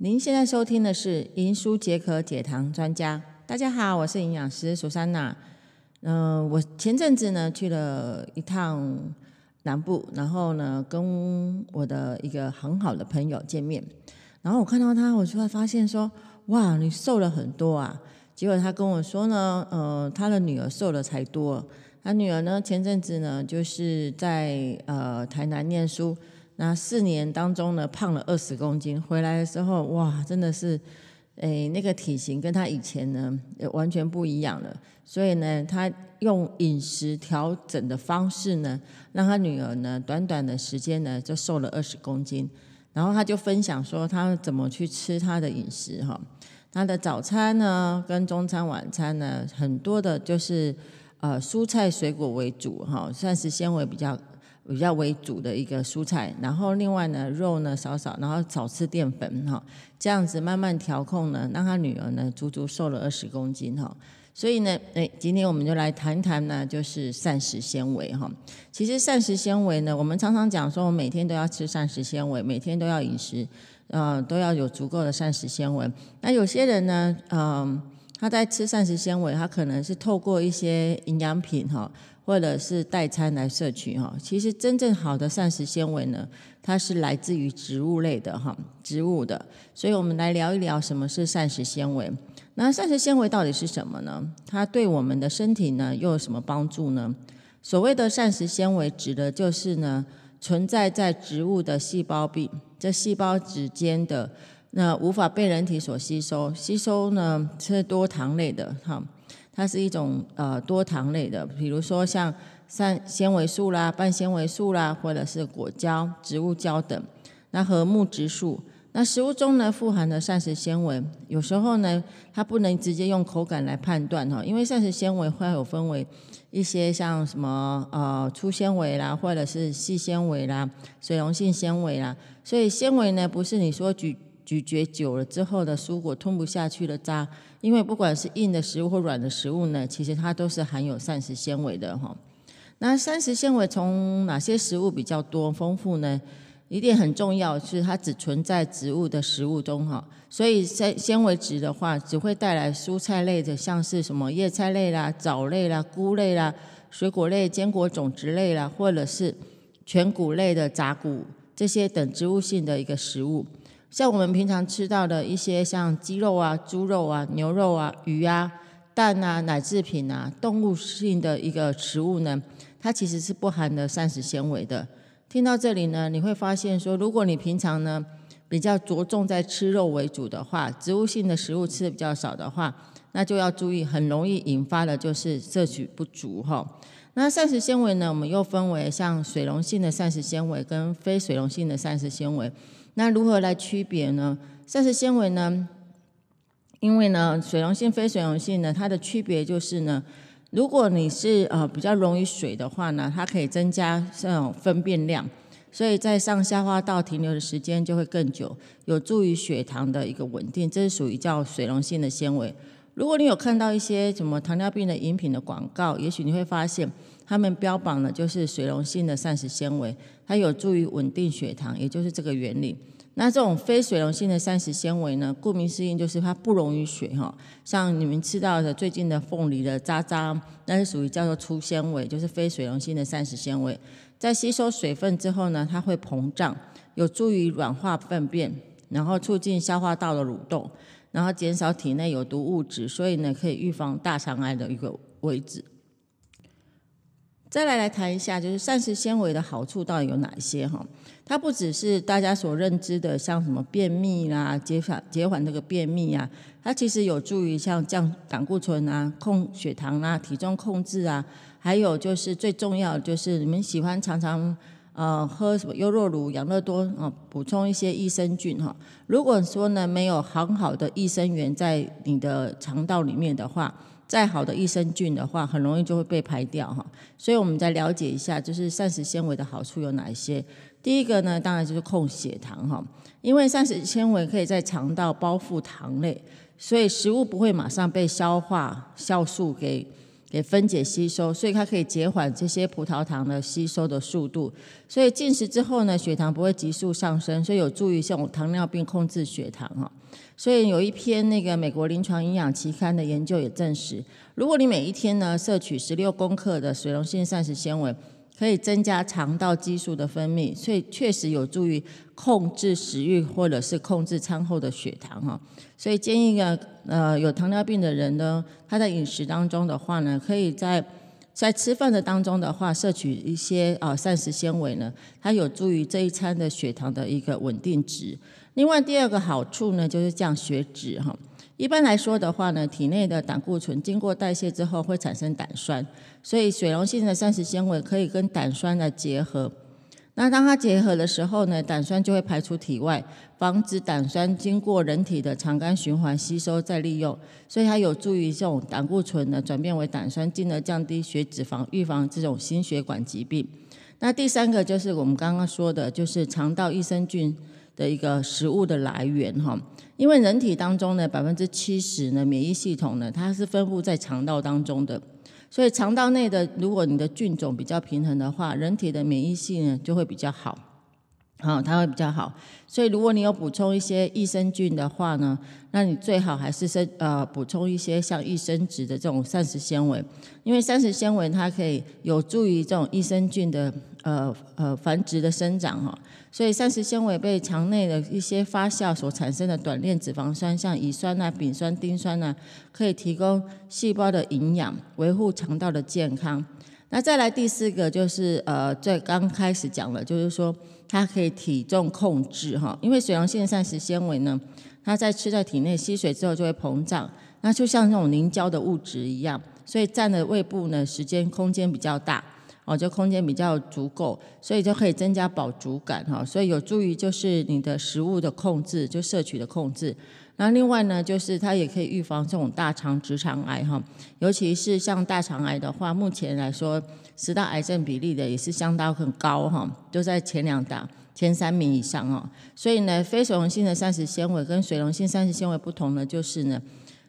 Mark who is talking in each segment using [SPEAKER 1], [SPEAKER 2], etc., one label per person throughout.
[SPEAKER 1] 您现在收听的是《银书解渴解糖专家》。大家好，我是营养师苏珊娜。嗯，我前阵子呢去了一趟南部，然后呢跟我的一个很好的朋友见面。然后我看到他，我就会发现说：“哇，你瘦了很多啊！”结果他跟我说呢：“呃，他的女儿瘦了才多。他女儿呢前阵子呢就是在呃台南念书。”那四年当中呢，胖了二十公斤，回来的时候，哇，真的是，诶，那个体型跟他以前呢，完全不一样了。所以呢，他用饮食调整的方式呢，让他女儿呢，短短的时间呢，就瘦了二十公斤。然后他就分享说，他怎么去吃他的饮食哈，他的早餐呢，跟中餐、晚餐呢，很多的就是呃蔬菜水果为主哈，膳食纤维比较。比较为主的一个蔬菜，然后另外呢肉呢少少，然后少吃淀粉哈，这样子慢慢调控呢，让他女儿呢足足瘦了二十公斤哈。所以呢，哎，今天我们就来谈谈呢，就是膳食纤维哈。其实膳食纤维呢，我们常常讲说，我每天都要吃膳食纤维，每天都要饮食，呃，都要有足够的膳食纤维。那有些人呢，嗯，他在吃膳食纤维，他可能是透过一些营养品哈。或者是代餐来摄取哈，其实真正好的膳食纤维呢，它是来自于植物类的哈，植物的。所以我们来聊一聊什么是膳食纤维。那膳食纤维到底是什么呢？它对我们的身体呢又有什么帮助呢？所谓的膳食纤维，指的就是呢存在在植物的细胞壁，这细胞之间的那无法被人体所吸收，吸收呢是多糖类的哈。它是一种呃多糖类的，比如说像膳纤维素啦、半纤维素啦，或者是果胶、植物胶等。那和木质素，那食物中呢富含的膳食纤维，有时候呢它不能直接用口感来判断哈，因为膳食纤维会有分为一些像什么呃粗纤维啦，或者是细纤维啦、水溶性纤维啦，所以纤维呢不是你说咀咀嚼久了之后的蔬果吞不下去的渣。因为不管是硬的食物或软的食物呢，其实它都是含有膳食纤维的哈。那膳食纤维从哪些食物比较多丰富呢？一点很重要是它只存在植物的食物中哈。所以纤纤维质的话，只会带来蔬菜类的，像是什么叶菜类啦、藻类啦、菇类啦、水果类、坚果种子类啦，或者是全谷类的杂谷这些等植物性的一个食物。像我们平常吃到的一些像鸡肉啊、猪肉啊、牛肉啊、鱼啊、蛋啊、奶制品啊，动物性的一个食物呢，它其实是不含的膳食纤维的。听到这里呢，你会发现说，如果你平常呢比较着重在吃肉为主的话，植物性的食物吃的比较少的话，那就要注意，很容易引发的就是摄取不足哈。那膳食纤维呢，我们又分为像水溶性的膳食纤维跟非水溶性的膳食纤维。那如何来区别呢？膳食纤维呢？因为呢，水溶性、非水溶性呢，它的区别就是呢，如果你是呃比较溶于水的话呢，它可以增加这种分辨量，所以在上消化道停留的时间就会更久，有助于血糖的一个稳定。这是属于叫水溶性的纤维。如果你有看到一些什么糖尿病的饮品的广告，也许你会发现。他们标榜的就是水溶性的膳食纤维，它有助于稳定血糖，也就是这个原理。那这种非水溶性的膳食纤维呢，顾名思义就是它不溶于水哈。像你们吃到的最近的凤梨的渣渣，那是属于叫做粗纤维，就是非水溶性的膳食纤维。在吸收水分之后呢，它会膨胀，有助于软化粪便，然后促进消化道的蠕动，然后减少体内有毒物质，所以呢，可以预防大肠癌的一个位置。再来来谈一下，就是膳食纤维的好处到底有哪些哈？它不只是大家所认知的，像什么便秘啦、减缓减缓这个便秘啊，它其实有助于像降胆固醇啊、控血糖啊、体重控制啊，还有就是最重要的就是你们喜欢常常呃喝什么优酪乳、养乐多啊，补充一些益生菌哈。如果说呢没有很好的益生元在你的肠道里面的话，再好的益生菌的话，很容易就会被排掉哈。所以我们再了解一下，就是膳食纤维的好处有哪一些？第一个呢，当然就是控血糖哈，因为膳食纤维可以在肠道包覆糖类，所以食物不会马上被消化酵素给给分解吸收，所以它可以减缓这些葡萄糖的吸收的速度。所以进食之后呢，血糖不会急速上升，所以有助于像糖尿病控制血糖哈。所以有一篇那个美国临床营养期刊的研究也证实，如果你每一天呢摄取十六公克的水溶性膳食纤维，可以增加肠道激素的分泌，所以确实有助于控制食欲或者是控制餐后的血糖哈。所以建议呢，呃，有糖尿病的人呢，他在饮食当中的话呢，可以在在吃饭的当中的话，摄取一些啊膳食纤维呢，它有助于这一餐的血糖的一个稳定值。另外第二个好处呢，就是降血脂哈。一般来说的话呢，体内的胆固醇经过代谢之后会产生胆酸，所以水溶性的膳食纤维可以跟胆酸来结合。那当它结合的时候呢，胆酸就会排出体外，防止胆酸经过人体的肠肝循环吸收再利用，所以它有助于这种胆固醇呢转变为胆酸，进而降低血脂，肪预防这种心血管疾病。那第三个就是我们刚刚说的，就是肠道益生菌的一个食物的来源哈。因为人体当中呢，百分之七十呢免疫系统呢，它是分布在肠道当中的，所以肠道内的，如果你的菌种比较平衡的话，人体的免疫性呢就会比较好。好，它会比较好。所以如果你有补充一些益生菌的话呢，那你最好还是生呃补充一些像益生质的这种膳食纤维，因为膳食纤维它可以有助于这种益生菌的呃呃繁殖的生长哈。所以膳食纤维被肠内的一些发酵所产生的短链脂肪酸，像乙酸啊、丙酸、丁酸啊，可以提供细胞的营养，维护肠道的健康。那再来第四个就是呃，最刚开始讲了，就是说它可以体重控制哈，因为水溶性膳食纤维呢，它在吃在体内吸水之后就会膨胀，那就像那种凝胶的物质一样，所以占的胃部呢时间空间比较大，哦，就空间比较足够，所以就可以增加饱足感哈，所以有助于就是你的食物的控制，就摄取的控制。那另外呢，就是它也可以预防这种大肠直肠癌哈，尤其是像大肠癌的话，目前来说十大癌症比例的也是相当很高哈，都在前两大、前三名以上哦。所以呢，非水溶性的膳食纤维跟水溶性膳食纤维不同的就是呢，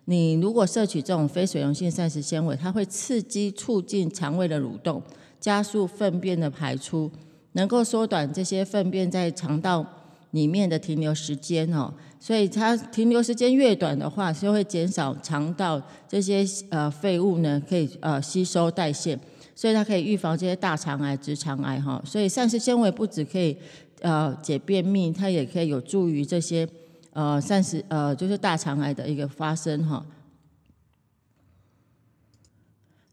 [SPEAKER 1] 你如果摄取这种非水溶性膳食纤维，它会刺激促进肠胃的蠕动，加速粪便的排出，能够缩短这些粪便在肠道里面的停留时间哦。所以它停留时间越短的话，就会减少肠道这些呃废物呢，可以呃吸收代谢，所以它可以预防这些大肠癌、直肠癌哈。所以膳食纤维不止可以呃解便秘，它也可以有助于这些呃膳食呃就是大肠癌的一个发生哈。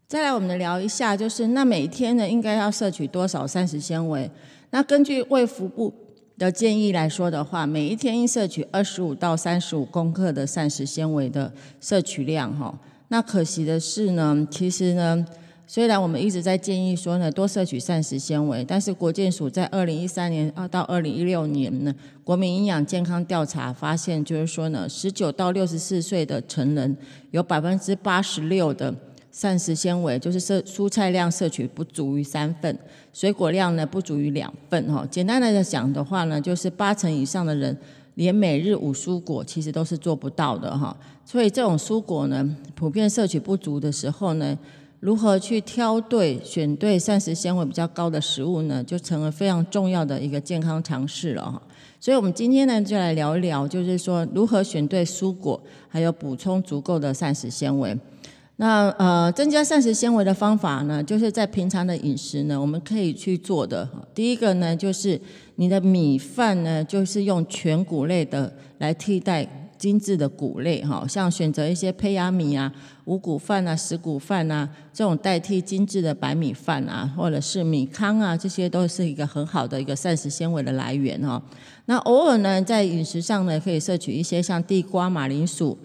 [SPEAKER 1] 再来，我们聊一下，就是那每天呢应该要摄取多少膳食纤维？那根据胃腹部。的建议来说的话，每一天应摄取二十五到三十五公克的膳食纤维的摄取量哈。那可惜的是呢，其实呢，虽然我们一直在建议说呢多摄取膳食纤维，但是国健署在二零一三年啊到二零一六年呢，国民营养健康调查发现，就是说呢，十九到六十四岁的成人有百分之八十六的。膳食纤维就是摄蔬菜量摄取不足于三份，水果量呢不足于两份哈。简单的讲的话呢，就是八成以上的人连每日五蔬果其实都是做不到的哈。所以这种蔬果呢，普遍摄取不足的时候呢，如何去挑对选对膳食纤维比较高的食物呢，就成了非常重要的一个健康常识了哈。所以我们今天呢，就来聊一聊，就是说如何选对蔬果，还有补充足够的膳食纤维。那呃，增加膳食纤维的方法呢，就是在平常的饮食呢，我们可以去做的。第一个呢，就是你的米饭呢，就是用全谷类的来替代精致的谷类，哈，像选择一些胚芽米啊、五谷饭啊、十谷饭啊，这种代替精致的白米饭啊，或者是米糠啊，这些都是一个很好的一个膳食纤维的来源哈。那偶尔呢，在饮食上呢，可以摄取一些像地瓜、马铃薯。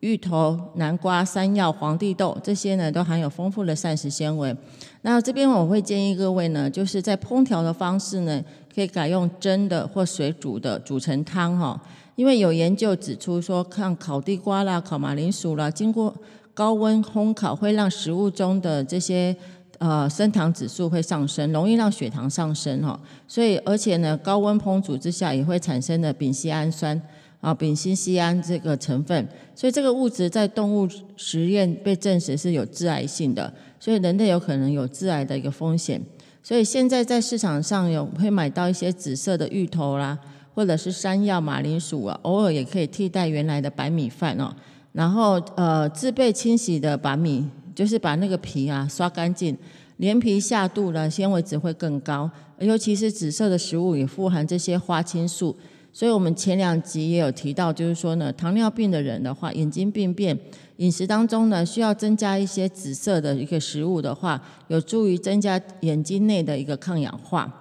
[SPEAKER 1] 芋头、南瓜、山药、黄地豆这些呢，都含有丰富的膳食纤维。那这边我会建议各位呢，就是在烹调的方式呢，可以改用蒸的或水煮的，煮成汤哈。因为有研究指出说，像烤地瓜啦、烤马铃薯啦，经过高温烘烤，会让食物中的这些呃升糖指数会上升，容易让血糖上升哈。所以而且呢，高温烹煮之下也会产生的丙烯氨酸。啊丙烯酰胺这个成分，所以这个物质在动物实验被证实是有致癌性的，所以人类有可能有致癌的一个风险。所以现在在市场上有会买到一些紫色的芋头啦，或者是山药、马铃薯啊，偶尔也可以替代原来的白米饭哦。然后呃自备清洗的白米，就是把那个皮啊刷干净，连皮下肚呢纤维值会更高，尤其是紫色的食物也富含这些花青素。所以我们前两集也有提到，就是说呢，糖尿病的人的话，眼睛病变，饮食当中呢需要增加一些紫色的一个食物的话，有助于增加眼睛内的一个抗氧化。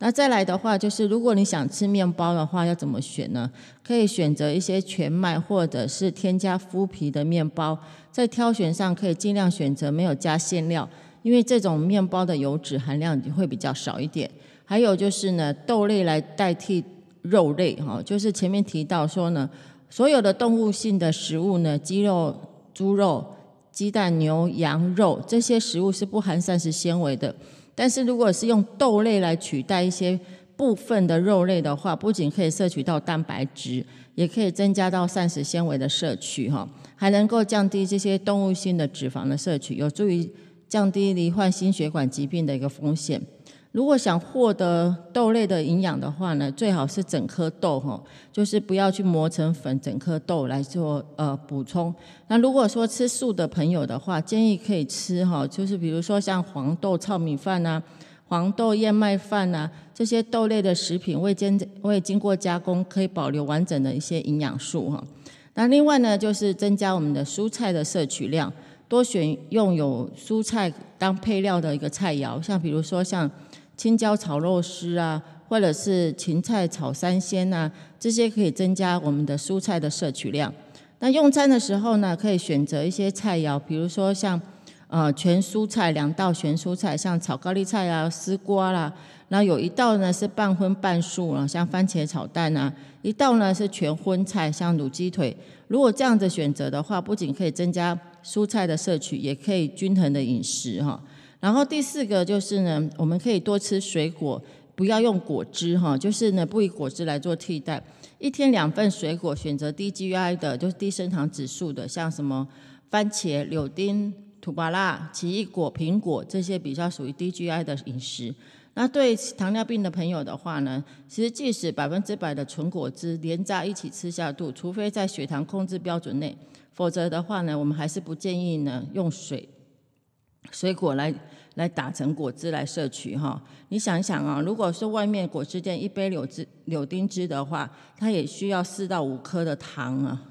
[SPEAKER 1] 那再来的话，就是如果你想吃面包的话，要怎么选呢？可以选择一些全麦或者是添加麸皮的面包，在挑选上可以尽量选择没有加馅料，因为这种面包的油脂含量会比较少一点。还有就是呢，豆类来代替。肉类哈，就是前面提到说呢，所有的动物性的食物呢，鸡肉、猪肉、鸡蛋、牛羊肉这些食物是不含膳食纤维的。但是如果是用豆类来取代一些部分的肉类的话，不仅可以摄取到蛋白质，也可以增加到膳食纤维的摄取哈，还能够降低这些动物性的脂肪的摄取，有助于降低罹患心血管疾病的一个风险。如果想获得豆类的营养的话呢，最好是整颗豆哈，就是不要去磨成粉，整颗豆来做呃补充。那如果说吃素的朋友的话，建议可以吃哈，就是比如说像黄豆糙米饭呐、黄豆燕麦饭呐这些豆类的食品，未经未经过加工，可以保留完整的一些营养素哈。那另外呢，就是增加我们的蔬菜的摄取量，多选用有蔬菜当配料的一个菜肴，像比如说像。青椒炒肉丝啊，或者是芹菜炒三鲜呐，这些可以增加我们的蔬菜的摄取量。那用餐的时候呢，可以选择一些菜肴，比如说像呃全蔬菜两道全蔬菜，像炒高丽菜啊、丝瓜啦。然后有一道呢是半荤半素啊，像番茄炒蛋啊；一道呢是全荤菜，像卤鸡腿。如果这样子选择的话，不仅可以增加蔬菜的摄取，也可以均衡的饮食哈。然后第四个就是呢，我们可以多吃水果，不要用果汁哈，就是呢不以果汁来做替代。一天两份水果，选择低 GI 的，就是低升糖指数的，像什么番茄、柳丁、土巴拉、奇异果、苹果这些比较属于低 GI 的饮食。那对糖尿病的朋友的话呢，其实即使百分之百的纯果汁连在一起吃下肚，除非在血糖控制标准内，否则的话呢，我们还是不建议呢用水。水果来来打成果汁来摄取哈，你想想啊，如果是外面果汁店一杯柳汁柳丁汁的话，它也需要四到五颗的糖啊，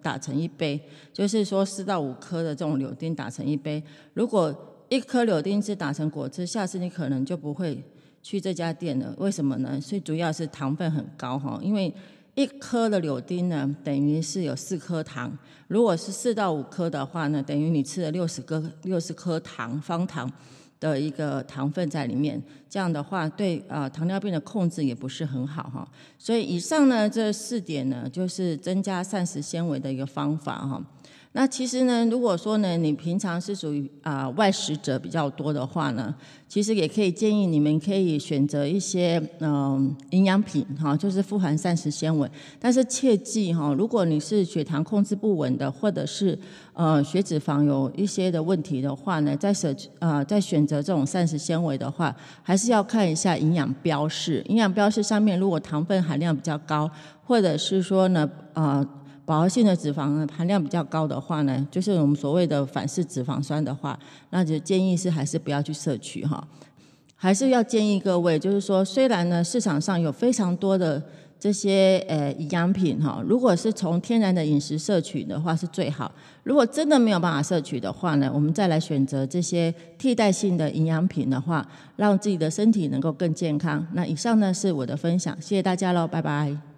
[SPEAKER 1] 打成一杯，就是说四到五颗的这种柳丁打成一杯。如果一颗柳丁汁打成果汁，下次你可能就不会去这家店了。为什么呢？最主要是糖分很高哈，因为。一颗的柳丁呢，等于是有四颗糖。如果是四到五颗的话呢，等于你吃了六十颗六十颗糖方糖的一个糖分在里面。这样的话，对啊糖尿病的控制也不是很好哈。所以以上呢这四点呢，就是增加膳食纤维的一个方法哈。那其实呢，如果说呢，你平常是属于啊外食者比较多的话呢，其实也可以建议你们可以选择一些嗯营养品哈，就是富含膳食纤维。但是切记哈，如果你是血糖控制不稳的，或者是呃血脂肪有一些的问题的话呢，在选呃在选择这种膳食纤维的话，还是要看一下营养标示。营养标示上面如果糖分含量比较高，或者是说呢呃。饱和性的脂肪含量比较高的话呢，就是我们所谓的反式脂肪酸的话，那就建议是还是不要去摄取哈。还是要建议各位，就是说，虽然呢市场上有非常多的这些呃营养品哈，如果是从天然的饮食摄取的话是最好。如果真的没有办法摄取的话呢，我们再来选择这些替代性的营养品的话，让自己的身体能够更健康。那以上呢是我的分享，谢谢大家喽，拜拜。